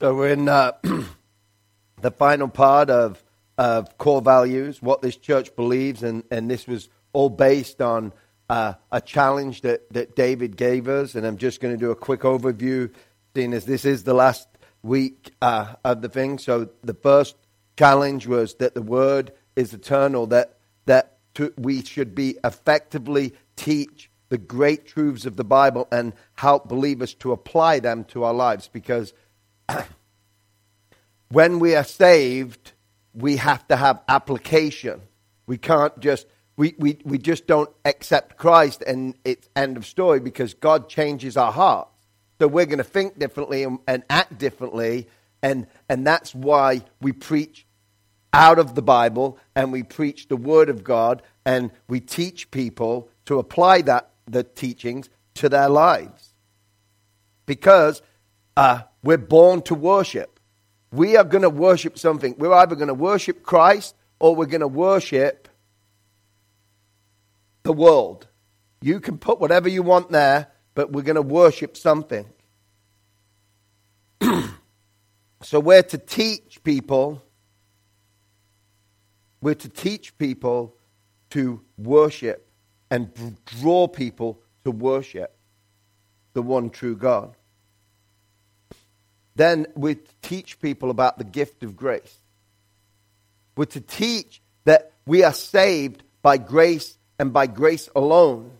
So we're in uh, the final part of, of core values, what this church believes, and, and this was all based on uh, a challenge that, that David gave us. And I'm just going to do a quick overview, seeing as this is the last week uh, of the thing. So the first challenge was that the word is eternal, that, that to, we should be effectively teach the great truths of the Bible and help believers to apply them to our lives because when we are saved, we have to have application. We can't just we, we, we just don't accept Christ and it's end of story because God changes our hearts. So we're going to think differently and, and act differently, and and that's why we preach out of the Bible and we preach the Word of God and we teach people to apply that the teachings to their lives because uh, we're born to worship. We are going to worship something. We're either going to worship Christ or we're going to worship the world. You can put whatever you want there, but we're going to worship something. so we're to teach people, we're to teach people to worship and draw people to worship the one true God. Then we teach people about the gift of grace. We're to teach that we are saved by grace and by grace alone.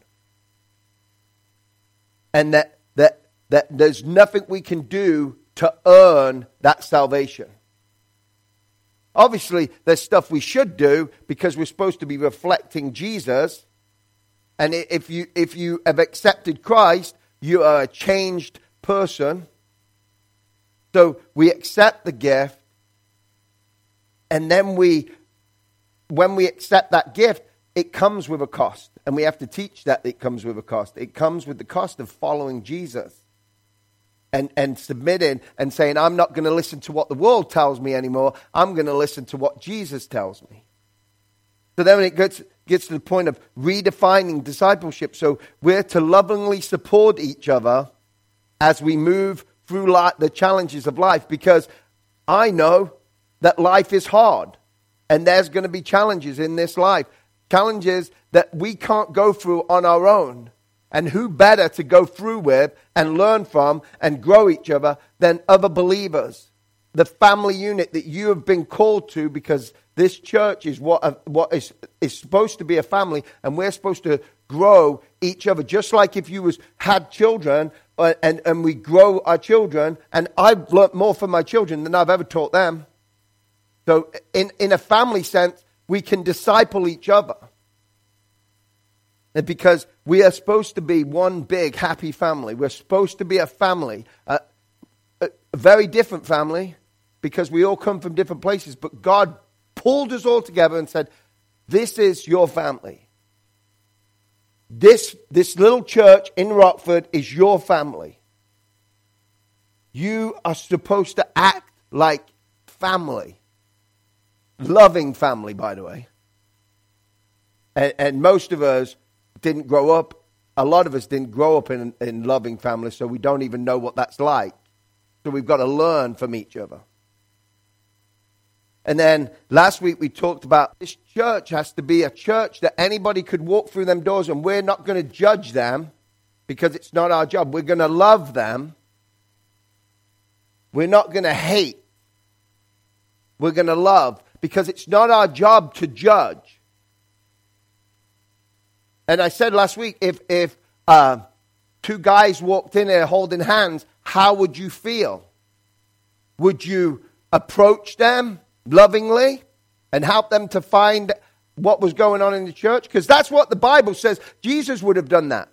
And that, that, that there's nothing we can do to earn that salvation. Obviously, there's stuff we should do because we're supposed to be reflecting Jesus. And if you, if you have accepted Christ, you are a changed person. So we accept the gift, and then we, when we accept that gift, it comes with a cost. And we have to teach that it comes with a cost. It comes with the cost of following Jesus and, and submitting and saying, I'm not going to listen to what the world tells me anymore. I'm going to listen to what Jesus tells me. So then it gets, gets to the point of redefining discipleship. So we're to lovingly support each other as we move through the challenges of life because I know that life is hard and there's going to be challenges in this life. Challenges that we can't go through on our own. And who better to go through with and learn from and grow each other than other believers? The family unit that you have been called to because this church is what, uh, what is, is supposed to be a family and we're supposed to grow each other. Just like if you was, had children uh, and, and we grow our children and I've learnt more from my children than I've ever taught them. So in, in a family sense, we can disciple each other. And because we are supposed to be one big happy family. We're supposed to be a family, a, a, a very different family, because we all come from different places. But God pulled us all together and said, This is your family. This, this little church in Rockford is your family. You are supposed to act like family. Loving family, by the way. And, and most of us didn't grow up, a lot of us didn't grow up in, in loving families, so we don't even know what that's like. So we've got to learn from each other. And then last week we talked about this church has to be a church that anybody could walk through them doors and we're not going to judge them because it's not our job. We're going to love them. We're not going to hate. We're going to love because it's not our job to judge. And I said last week, if, if uh, two guys walked in there holding hands, how would you feel? Would you approach them lovingly and help them to find what was going on in the church? Because that's what the Bible says. Jesus would have done that.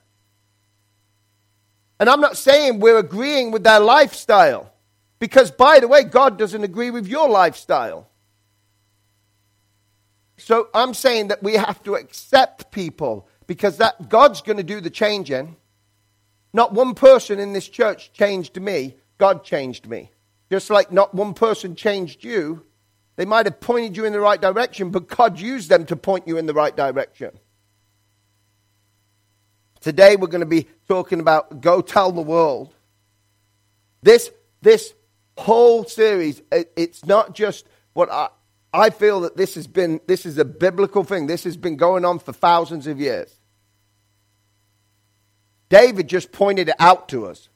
And I'm not saying we're agreeing with their lifestyle. Because, by the way, God doesn't agree with your lifestyle. So I'm saying that we have to accept people because that God's going to do the changing. Not one person in this church changed me, God changed me. Just like not one person changed you. They might have pointed you in the right direction, but God used them to point you in the right direction. Today we're going to be talking about go tell the world. This, this whole series, it, it's not just what I, I feel that this has been, this is a biblical thing. This has been going on for thousands of years. David just pointed it out to us.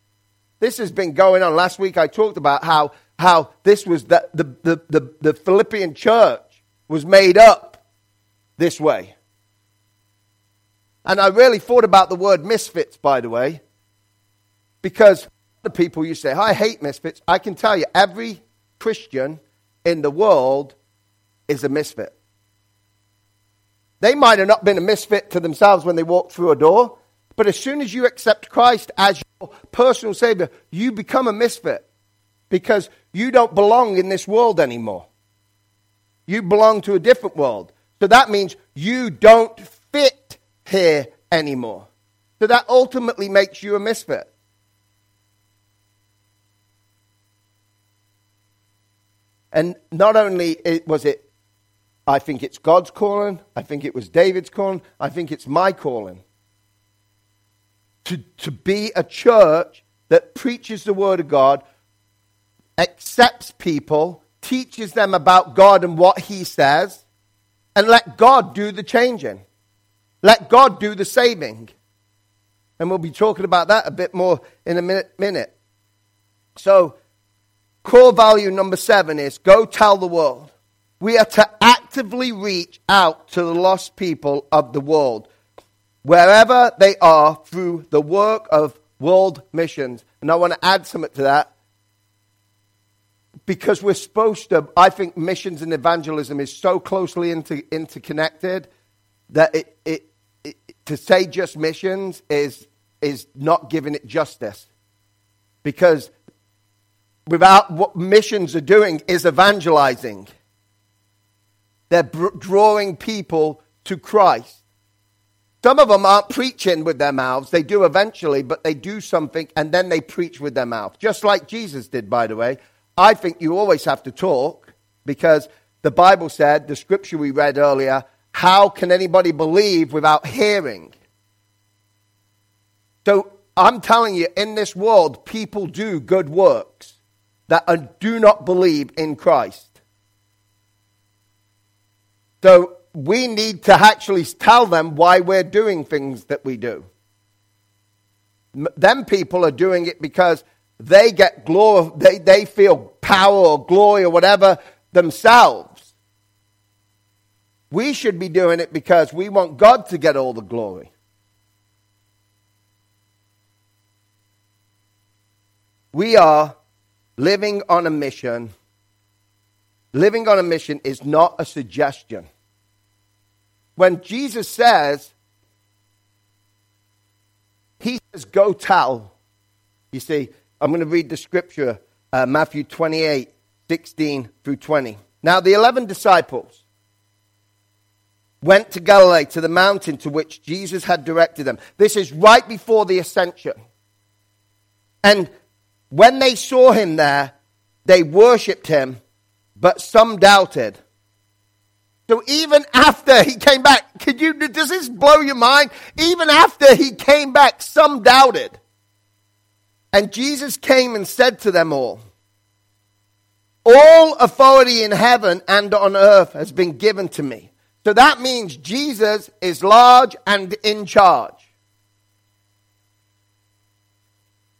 This has been going on. Last week I talked about how, how this was the, the, the, the, the Philippian church was made up this way. And I really thought about the word misfits, by the way, because the people you say, I hate misfits. I can tell you, every Christian in the world is a misfit. They might have not been a misfit to themselves when they walked through a door, but as soon as you accept Christ as your personal Savior, you become a misfit because you don't belong in this world anymore. You belong to a different world. So that means you don't fit here anymore. So that ultimately makes you a misfit. And not only was it, I think it's God's calling, I think it was David's calling, I think it's my calling. To, to be a church that preaches the Word of God, accepts people, teaches them about God and what He says, and let God do the changing. Let God do the saving. And we'll be talking about that a bit more in a minute. minute. So, core value number seven is go tell the world. We are to actively reach out to the lost people of the world, wherever they are, through the work of world missions. And I want to add something to that because we're supposed to, I think missions and evangelism is so closely inter, interconnected that it, it, to say just missions is, is not giving it justice. Because without what missions are doing is evangelizing. They're br- drawing people to Christ. Some of them aren't preaching with their mouths. They do eventually, but they do something and then they preach with their mouth. Just like Jesus did, by the way. I think you always have to talk because the Bible said, the scripture we read earlier, how can anybody believe without hearing? So I'm telling you, in this world, people do good works that do not believe in Christ. So we need to actually tell them why we're doing things that we do. Them people are doing it because they get glory, they, they feel power or glory or whatever themselves. We should be doing it because we want God to get all the glory. We are living on a mission. Living on a mission is not a suggestion. When Jesus says, He says, Go tell. You see, I'm going to read the scripture, uh, Matthew 28 16 through 20. Now, the 11 disciples went to Galilee, to the mountain to which Jesus had directed them. This is right before the ascension. And when they saw him there, they worshipped him, but some doubted. So even after he came back, could you, does this blow your mind? Even after he came back, some doubted. And Jesus came and said to them all, All authority in heaven and on earth has been given to me. So that means Jesus is large and in charge.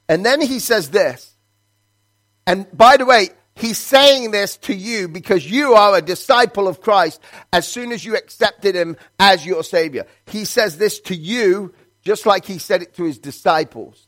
And then he says this. And by the way, he's saying this to you because you are a disciple of Christ as soon as you accepted him as your Savior. He says this to you just like he said it to his disciples.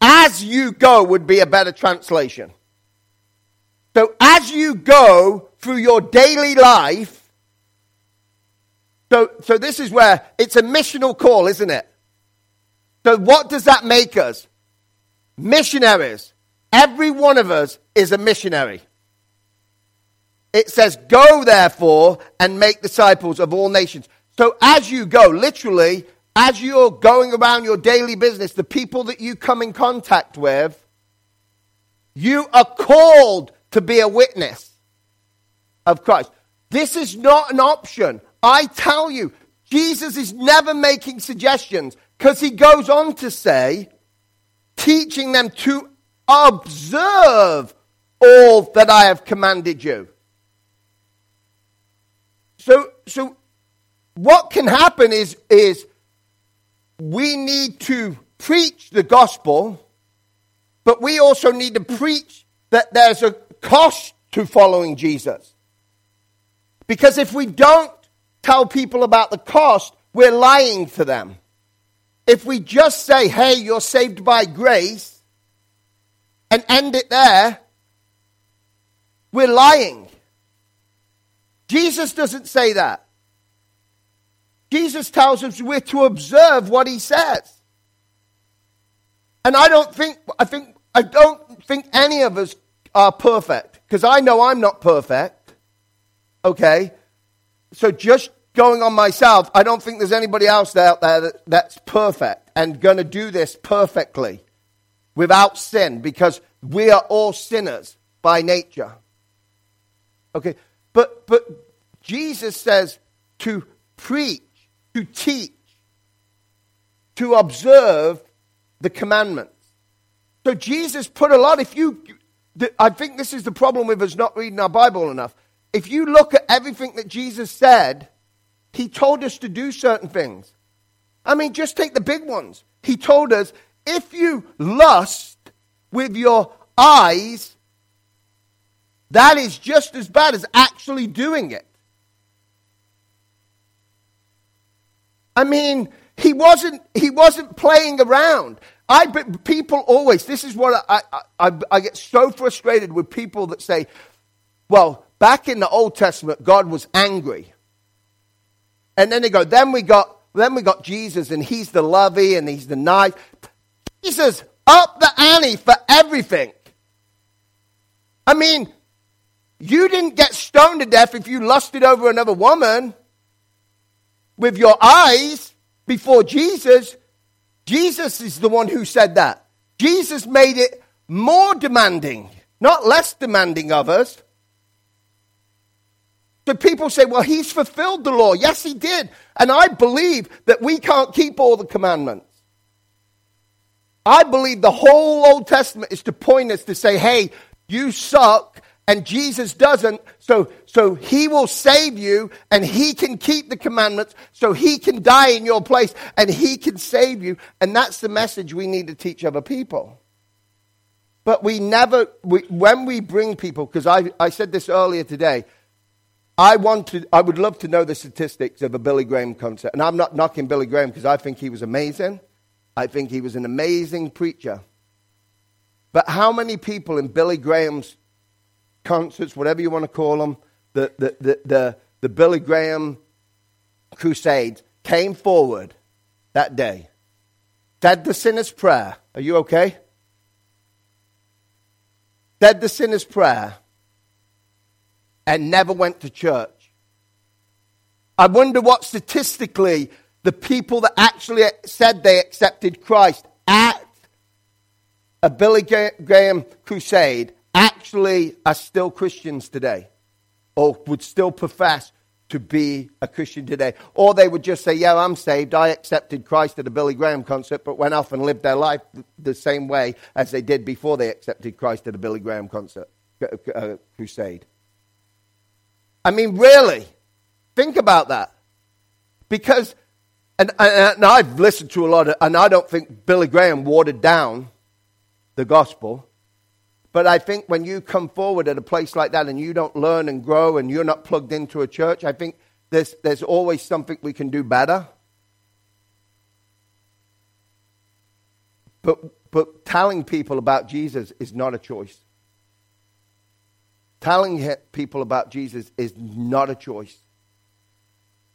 as you go would be a better translation. So as you go through your daily life, so, so this is where it's a missional call, isn't it? So what does that make us? Missionaries. Every one of us is a missionary. it says, Go therefore and make disciples of all nations. So as you go, literally, as you're going around your daily business, the people that you come in contact with, you are called to be a witness of Christ. This is not an option. I tell you, Jesus is never making suggestions because he goes on to say, teaching them to observe all that I have commanded you. So, so what can happen is, is we need to preach the gospel, but we also need to preach that there's a cost to following Jesus. Because if we don't tell people about the cost, we're lying to them. If we just say, hey, you're saved by grace, and end it there, we're lying. Jesus doesn't say that. Jesus tells us we're to observe what he says. And I don't think I think I don't think any of us are perfect because I know I'm not perfect. Okay? So just going on myself, I don't think there's anybody else out there that, that's perfect and going to do this perfectly without sin because we are all sinners by nature. Okay? But but Jesus says to preach to teach, to observe the commandments. So Jesus put a lot, if you, I think this is the problem with us not reading our Bible enough. If you look at everything that Jesus said, he told us to do certain things. I mean, just take the big ones. He told us if you lust with your eyes, that is just as bad as actually doing it. I mean, he wasn't, he wasn't playing around. I, people always, this is what I, I, I get so frustrated with people that say, well, back in the Old Testament, God was angry. And then they go, then we got, then we got Jesus and he's the lovey and he's the nice. Jesus up the ante for everything. I mean, you didn't get stoned to death if you lusted over another woman with your eyes before Jesus, Jesus is the one who said that. Jesus made it more demanding, not less demanding of us. So people say, well, he's fulfilled the law. Yes, he did. And I believe that we can't keep all the commandments. I believe the whole Old Testament is to point us to say, hey, you suck and Jesus doesn't, so, so he will save you and he can keep the commandments so he can die in your place and he can save you. And that's the message we need to teach other people. But we never, we, when we bring people, because I, I said this earlier today, I want to, I would love to know the statistics of a Billy Graham concert. And I'm not knocking Billy Graham because I think he was amazing. I think he was an amazing preacher. But how many people in Billy Graham's concerts, whatever you want to call them, the, the, the, the, the Billy Graham crusades came forward that day, said the sinner's prayer. Are you okay? Said the sinner's prayer and never went to church. I wonder what statistically the people that actually said they accepted Christ at a Billy Graham crusade actually are still Christians today or would still profess to be a Christian today. Or they would just say, Yeah, I'm saved. I accepted Christ at a Billy Graham concert, but went off and lived their life the same way as they did before they accepted Christ at a Billy Graham concert, uh, uh crusade. I mean, really, think about that. Because, and, and I've listened to a lot of, and I don't think Billy Graham watered down the gospel. But I think when you come forward at a place like that and you don't learn and grow and you're not plugged into a church, I think there's, there's always something we can do better. But, but telling people about Jesus is not a choice. Telling people about Jesus is not a choice.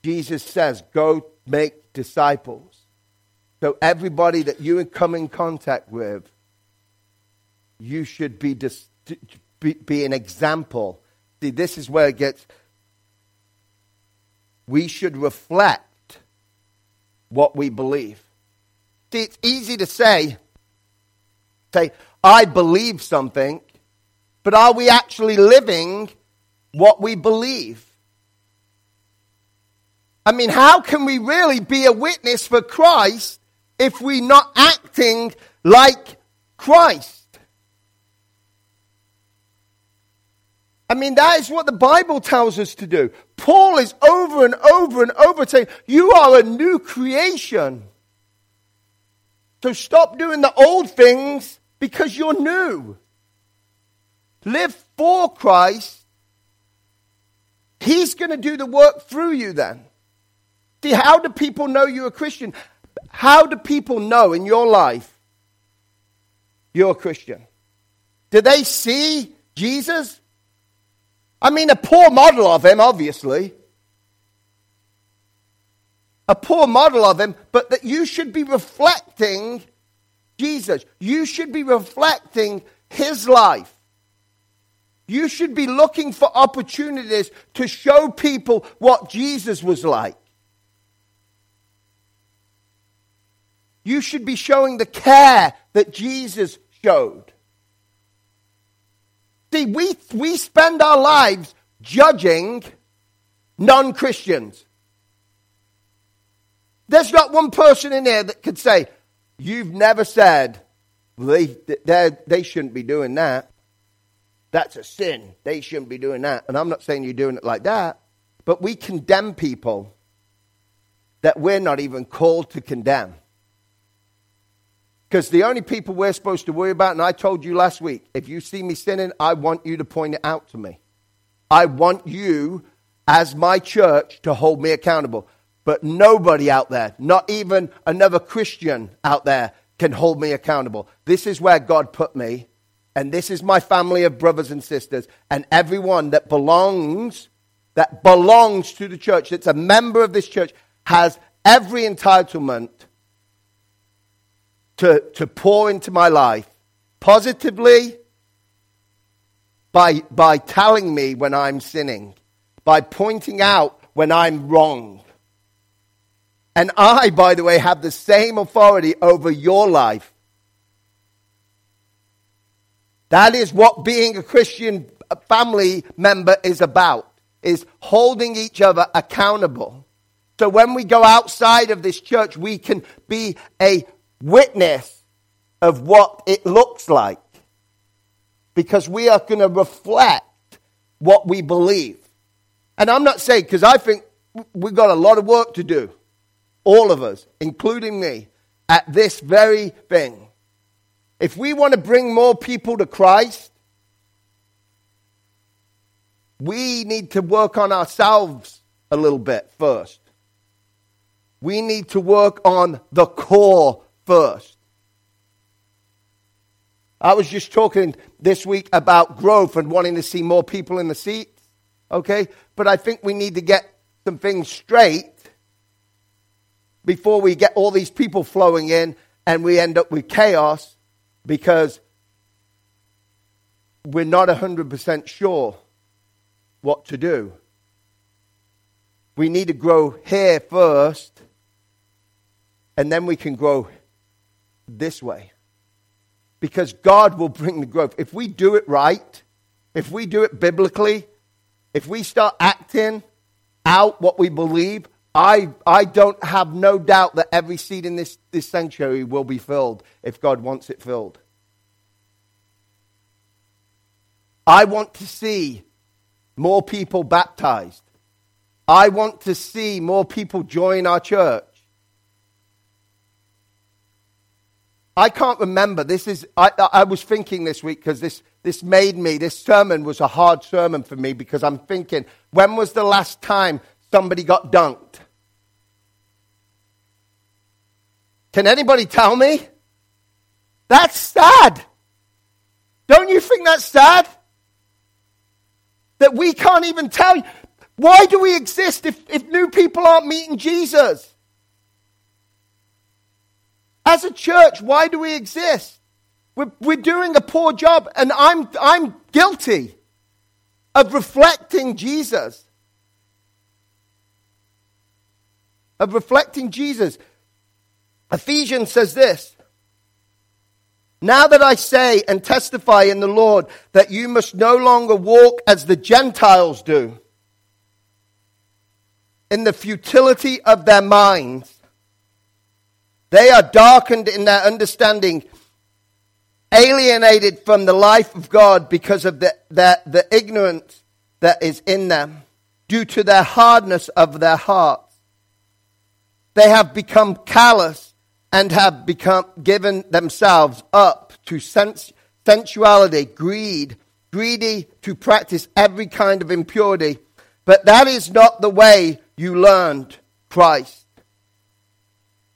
Jesus says, go make disciples. So everybody that you come in contact with, you should be, dis- be, be an example See, this is where it gets. We should reflect what we believe. See, it's easy to say, say, I believe something, but are we actually living what we believe? I mean, how can we really be a witness for Christ if we're not acting like Christ? I mean, that is what the Bible tells us to do. Paul is over and over and over saying, You are a new creation. So stop doing the old things because you're new. Live for Christ. He's going to do the work through you then. See, how do people know you're a Christian? How do people know in your life you're a Christian? Do they see Jesus? I mean, a poor model of him, obviously. A poor model of him, but that you should be reflecting Jesus. You should be reflecting his life. You should be looking for opportunities to show people what Jesus was like. You should be showing the care that Jesus showed. See, we, we spend our lives judging non Christians. There's not one person in there that could say, You've never said they, they shouldn't be doing that. That's a sin. They shouldn't be doing that. And I'm not saying you're doing it like that, but we condemn people that we're not even called to condemn. Because the only people we're supposed to worry about, and I told you last week, if you see me sinning, I want you to point it out to me. I want you, as my church, to hold me accountable. But nobody out there, not even another Christian out there, can hold me accountable. This is where God put me, and this is my family of brothers and sisters, and everyone that belongs, that belongs to the church, that's a member of this church, has every entitlement to, to pour into my life positively by, by telling me when I'm sinning, by pointing out when I'm wrong. And I, by the way, have the same authority over your life. That is what being a Christian family member is about, is holding each other accountable. So when we go outside of this church, we can be a witness of what it looks like because we are going to reflect what we believe. And I'm not saying, because I think we've got a lot of work to do, all of us, including me, at this very thing. If we want to bring more people to Christ, we need to work on ourselves a little bit first. We need to work on the core first. I was just talking this week about growth and wanting to see more people in the seats, okay? But I think we need to get some things straight before we get all these people flowing in and we end up with chaos because we're not 100% sure what to do. We need to grow here first, and then we can grow this way. Because God will bring the growth. If we do it right, if we do it biblically, if we start acting out what we believe, I, I don't have no doubt that every seat in this, this sanctuary will be filled if God wants it filled. I want to see more people baptized. I want to see more people join our church. I can't remember. This is, I, I was thinking this week because this, this made me, this sermon was a hard sermon for me because I'm thinking, when was the last time somebody got dunked? Can anybody tell me? That's sad. Don't you think that's sad? That we can't even tell you. Why do we exist if, if new people aren't meeting Jesus? As a church, why do we exist? We're, we're doing a poor job, and I'm, I'm guilty. of reflecting Jesus. Of reflecting Jesus. Ephesians says this Now that I say and testify in the Lord that you must no longer walk as the Gentiles do, in the futility of their minds. They are darkened in their understanding, alienated from the life of God because of the, the, the ignorance that is in them, due to their hardness of their hearts. They have become callous and have become given themselves up to sens- sensuality, greed, greedy to practice every kind of impurity. But that is not the way you learned Christ.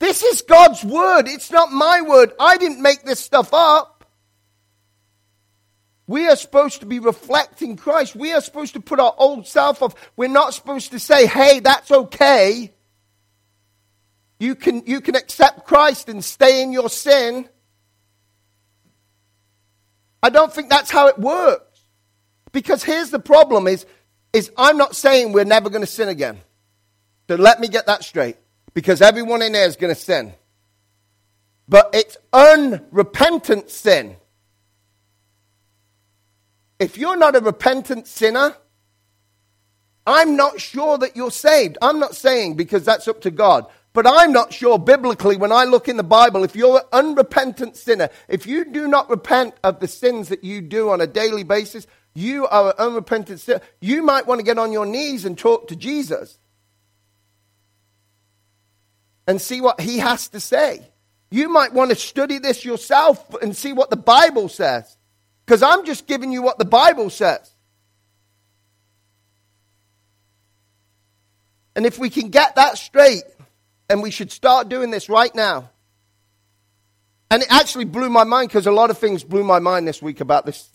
This is God's word. It's not my word. I didn't make this stuff up. We are supposed to be reflecting Christ. We are supposed to put our old self off. We're not supposed to say, hey, that's okay. You can, you can accept Christ and stay in your sin. I don't think that's how it works. Because here's the problem is, is I'm not saying we're never going to sin again. So let me get that straight. Because everyone in there is going to sin. But it's unrepentant sin. If you're not a repentant sinner, I'm not sure that you're saved. I'm not saying because that's up to God. But I'm not sure biblically when I look in the Bible, if you're an unrepentant sinner, if you do not repent of the sins that you do on a daily basis, you are an unrepentant sinner. You might want to get on your knees and talk to Jesus and see what he has to say. You might want to study this yourself and see what the Bible says. Because I'm just giving you what the Bible says. And if we can get that straight, and we should start doing this right now. And it actually blew my mind because a lot of things blew my mind this week about this.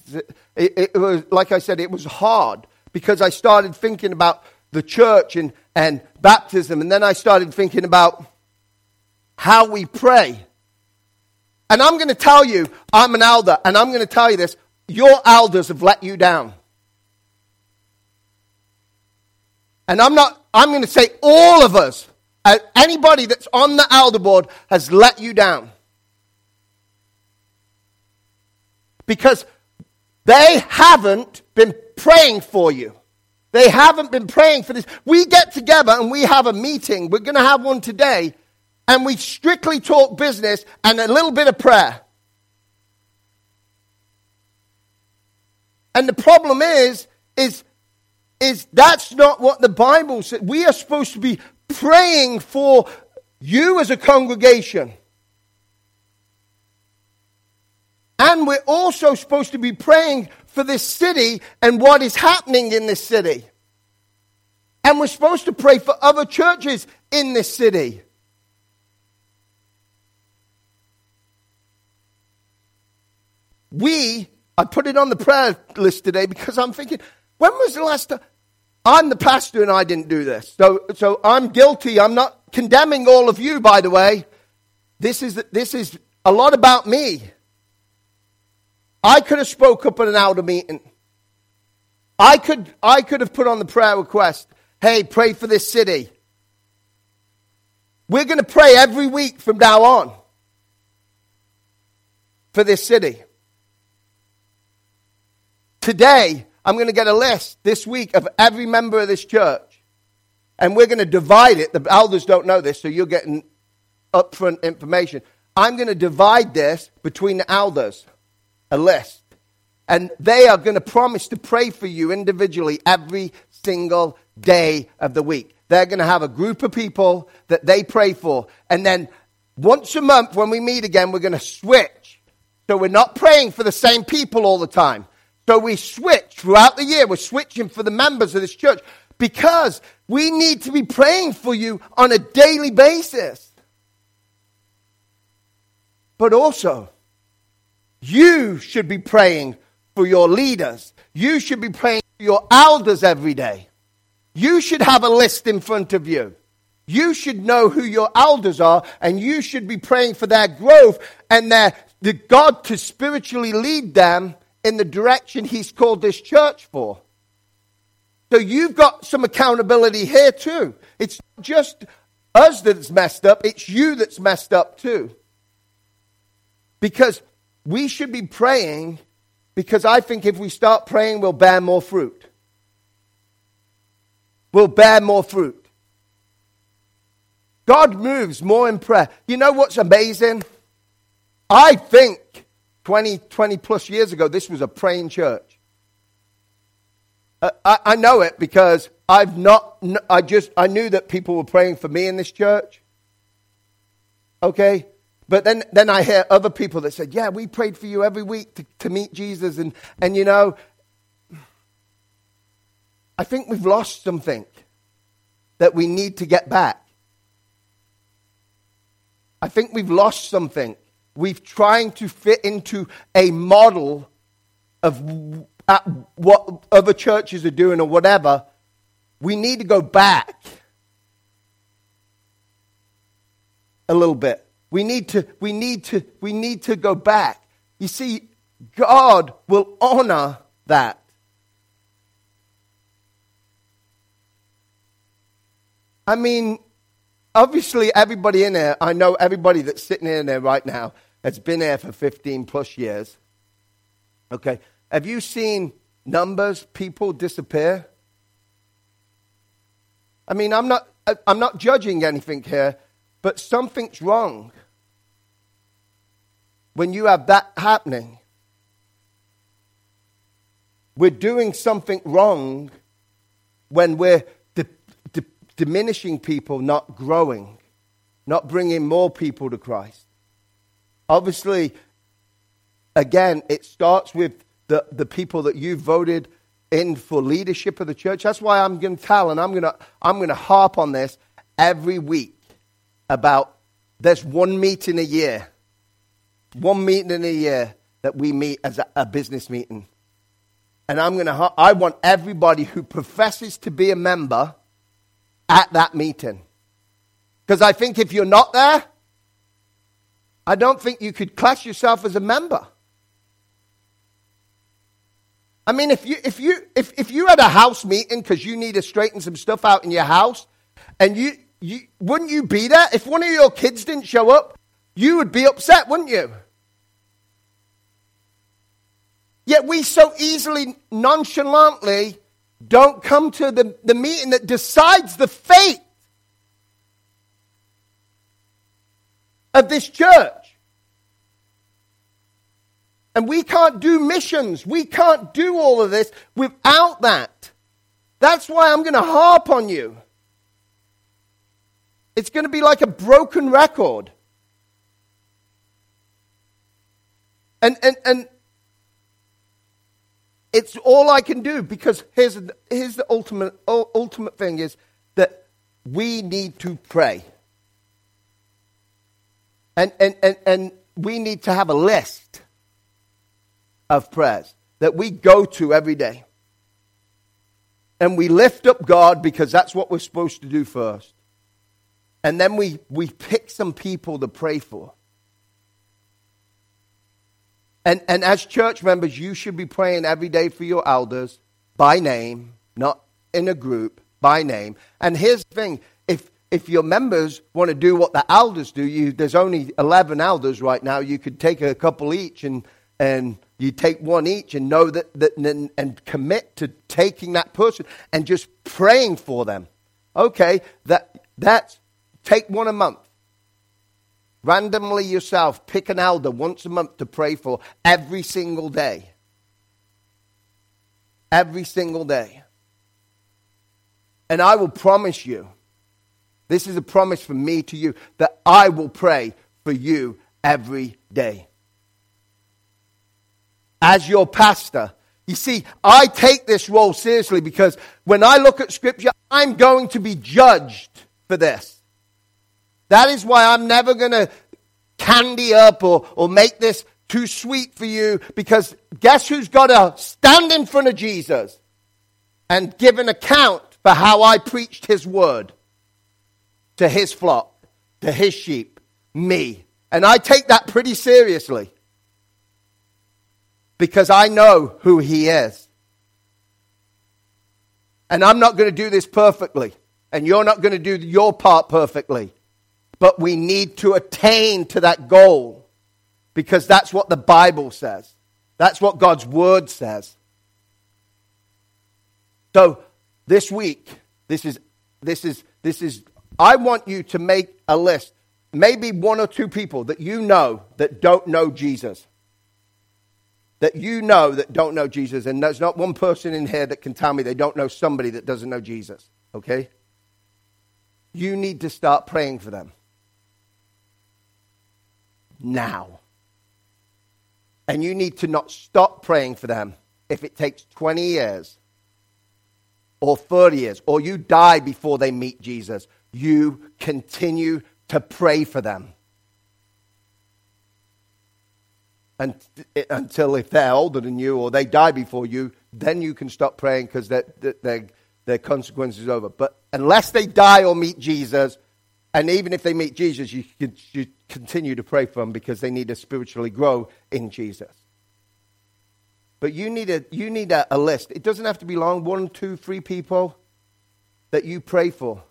It, it, was, like I said, it was hard because I started thinking about the church and, and baptism, and then I started thinking about how we pray. And I'm going to tell you, I'm an elder, and I'm going to tell you this your elders have let you down. And I'm not, I'm going to say all of us, uh, anybody that's on the elder board has let you down. Because they haven't been praying for you. They haven't been praying for this. We get together and we have a meeting. We're going to have one today and we strictly talk business and a little bit of prayer. And the problem is, is, is that's not what the Bible says. We are supposed to be praying for you as a congregation. And we're also supposed to be praying for this city and what is happening in this city. And we're supposed to pray for other churches in this city. We, I put it on the prayer list today because I'm thinking, when was the last time? I'm the pastor and I didn't do this. So, so I'm guilty. I'm not condemning all of you, by the way. This is, this is a lot about me. I could have spoke up at an elder meeting. I could, I could have put on the prayer request, hey, pray for this city. We're going to pray every week from now on for this city. Today, I'm going to get a list this week of every member of this church. And we're going to divide it. The elders don't know this, so you're getting upfront information. I'm going to divide this between the elders, a list. And they are going to promise to pray for you individually every single day of the week. They're going to have a group of people that they pray for. And then once a month, when we meet again, we're going to switch. So we're not praying for the same people all the time. So we switch throughout the year. We're switching for the members of this church because we need to be praying for you on a daily basis. But also, you should be praying for your leaders. You should be praying for your elders every day. You should have a list in front of you. You should know who your elders are, and you should be praying for their growth and their the God to spiritually lead them in the direction He's called this church for. So you've got some accountability here too. It's not just us that's messed up, it's you that's messed up too. Because we should be praying, because I think if we start praying, we'll bear more fruit. We'll bear more fruit. God moves more in prayer. You know what's amazing? I think 20, 20 plus years ago, this was a praying church. Uh, I, I know it because I've not, I just, I knew that people were praying for me in this church. Okay? But then, then I hear other people that said, yeah, we prayed for you every week to, to meet Jesus. And, and, you know, I think we've lost something that we need to get back. I think we've lost something. We've trying to fit into a model of what other churches are doing or whatever. We need to go back a little bit. We need to, we need to, we need to go back. You see, God will honor that. I mean, obviously, everybody in there, I know everybody that's sitting in there right now has been there for 15 plus years. Okay. Have you seen numbers, people disappear? I mean, I'm not, I'm not judging anything here, but something's wrong when you have that happening. We're doing something wrong when we're diminishing people, not growing, not bringing more people to Christ. Obviously, again, it starts with the, the people that you voted in for leadership of the church. That's why I'm going to tell, and I'm going to I'm going to harp on this every week about there's one meeting a year, one meeting in a year that we meet as a, a business meeting. And I'm going to, I want everybody who professes to be a member at that meeting. Because I think if you're not there, I don't think you could class yourself as a member. I mean, if you, if you, if, if you had a house meeting because you need to straighten some stuff out in your house, and you, you, wouldn't you be there? If one of your kids didn't show up, you would be upset, wouldn't you? Yet we so easily, nonchalantly don't come to the, the meeting that decides the fate of this church. And we can't do missions. We can't do all of this without that. That's why I'm going to harp on you. It's going to be like a broken record. And, and, and it's all I can do because here's, here's the ultimate, ultimate thing is that we need to pray. And, and, and, and we need to have a list of prayers that we go to every day. And we lift up God because that's what we're supposed to do first. And then we, we pick some people to pray for. And, and as church members, you should be praying every day for your elders by name, not in a group, by name. And here's the thing if, if your members want to do what the elders do, you, there's only 11 elders right now. You could take a couple each and, and you take one each and know that, that and, and commit to taking that person and just praying for them. Okay, that, that's take one a month. Randomly yourself, pick an elder once a month to pray for every single day. Every single day. And I will promise you, this is a promise from me to you, that I will pray for you every day. As your pastor, You see, I take this role seriously because when I look at Scripture, I'm going to be judged for this. That is why I'm never going to candy up or, or make this too sweet for you because guess who's got to stand in front of Jesus and give an account for how I preached his word to his flock, to his sheep, me. And I take that pretty seriously because I know who he is. And I'm not going to do this perfectly, and you're not going to do your part perfectly. But we need to attain to that goal because that's what the Bible says. That's what God's Word says. So this week, this is, this is, this is, I want you to make a list, maybe one or two people that you know that don't know Jesus. That you know that don't know Jesus, and there's not one person in here that can tell me they don't know somebody that doesn't know Jesus, okay? You need to start praying for them now. And you need to not stop praying for them if it takes 20 years or 30 years, or you die before they meet Jesus. You continue to pray for them. And, until if they're older than you or they die before you, then you can stop praying because their, their, their consequence is over. But unless they die or meet Jesus, and even if they meet Jesus, you, you continue to pray for them because they need to spiritually grow in Jesus. But you need, a, you need a, a list. It doesn't have to be long one, two, three people that you pray for.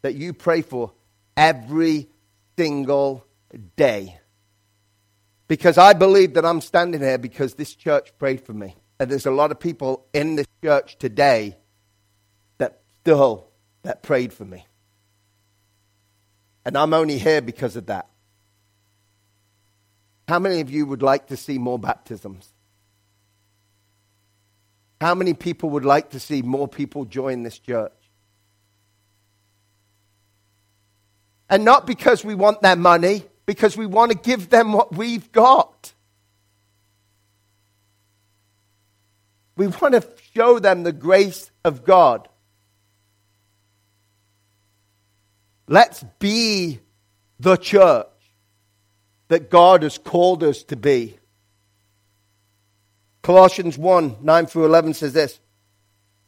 That you pray for every single day. Because I believe that I'm standing here because this church prayed for me. And there's a lot of people in this church today that still that prayed for me. And I'm only here because of that. How many of you would like to see more baptisms? How many people would like to see more people join this church? And not because we want their money, because we want to give them what we've got. We want to show them the grace of God. Let's be the church that God has called us to be. Colossians 1 9 through 11 says this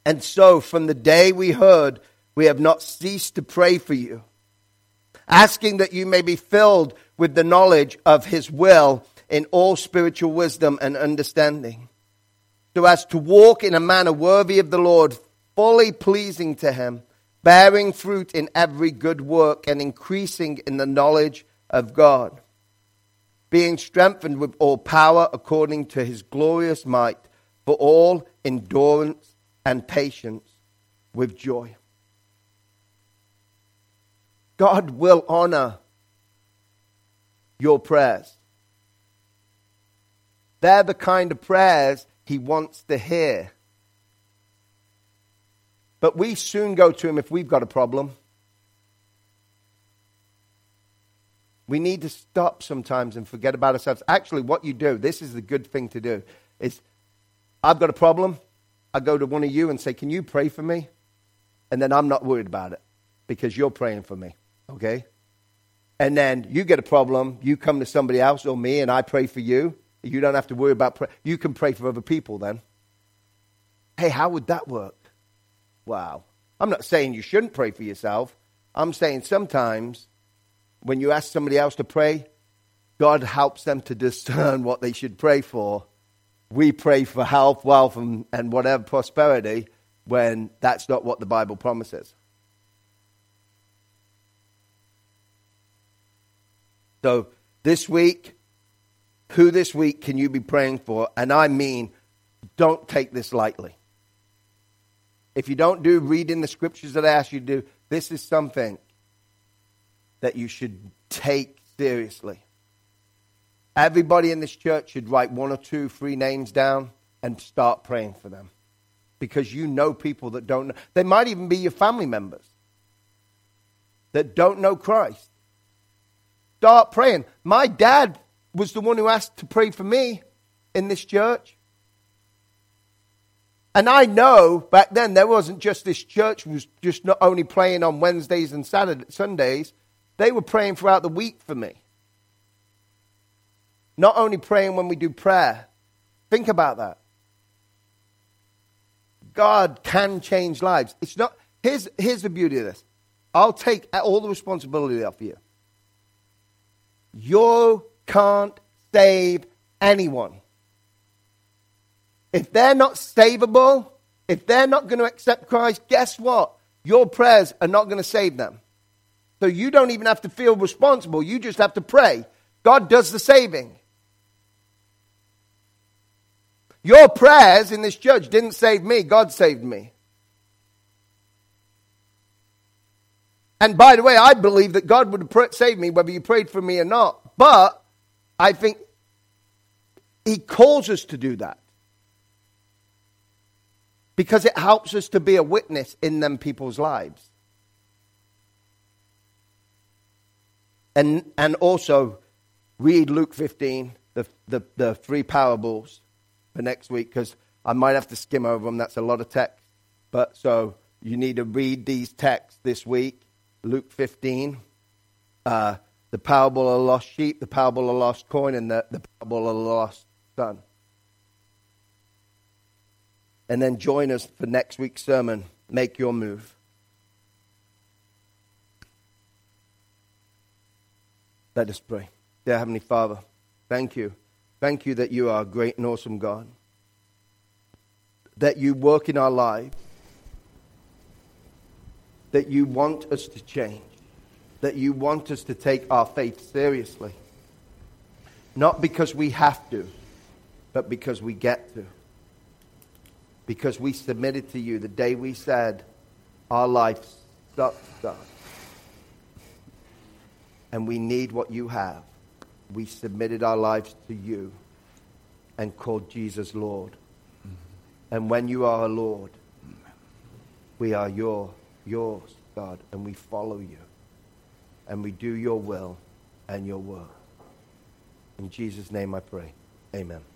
And so, from the day we heard, we have not ceased to pray for you, asking that you may be filled with the knowledge of His will in all spiritual wisdom and understanding, so as to walk in a manner worthy of the Lord, fully pleasing to Him bearing fruit in every good work and increasing in the knowledge of God, being strengthened with all power according to his glorious might, for all endurance and patience with joy. God will honor your prayers. They're the kind of prayers he wants to hear. But we soon go to him if we've got a problem. We need to stop sometimes and forget about ourselves. Actually, what you do, this is the good thing to do, is I've got a problem. I go to one of you and say, Can you pray for me? And then I'm not worried about it because you're praying for me. Okay? And then you get a problem, you come to somebody else or me, and I pray for you. You don't have to worry about pray- You can pray for other people then. Hey, how would that work? Wow. I'm not saying you shouldn't pray for yourself. I'm saying sometimes when you ask somebody else to pray, God helps them to discern what they should pray for. We pray for health, wealth, and, and whatever prosperity when that's not what the Bible promises. So, this week, who this week can you be praying for? And I mean, don't take this lightly. If you don't do reading the scriptures that I ask you to do, this is something that you should take seriously. Everybody in this church should write one or two, three names down and start praying for them. Because you know people that don't know. They might even be your family members that don't know Christ. Start praying. My dad was the one who asked to pray for me in this church. And I know back then there wasn't just this church was just not only praying on Wednesdays and Saturday, Sundays, they were praying throughout the week for me. Not only praying when we do prayer. Think about that. God can change lives. It's not here's here's the beauty of this. I'll take all the responsibility off you. You can't save anyone. If they're not savable, if they're not going to accept Christ, guess what? Your prayers are not going to save them. So you don't even have to feel responsible. You just have to pray. God does the saving. Your prayers in this church didn't save me, God saved me. And by the way, I believe that God would have saved me whether you prayed for me or not. But I think He calls us to do that because it helps us to be a witness in them people's lives. And, and also, read Luke 15, the, the, the three parables for next week, because I might have to skim over them. That's a lot of text. But so you need to read these texts this week Luke 15, uh, the parable of lost sheep, the parable of lost coin, and the, the parable of the lost son and then join us for next week's sermon. Make your move. Let us pray. Dear Heavenly Father, thank you. Thank you that you are a great and awesome God. That you work in our lives. That you want us to change. That you want us to take our faith seriously. Not because we have to, but because we get to because we submitted to you the day we said our life sucks. And we need what you have. We submitted our lives to you and called Jesus Lord. And when you are a Lord, we are your, yours, God, and we follow you. And we do your will and your work. In Jesus' name I pray. Amen.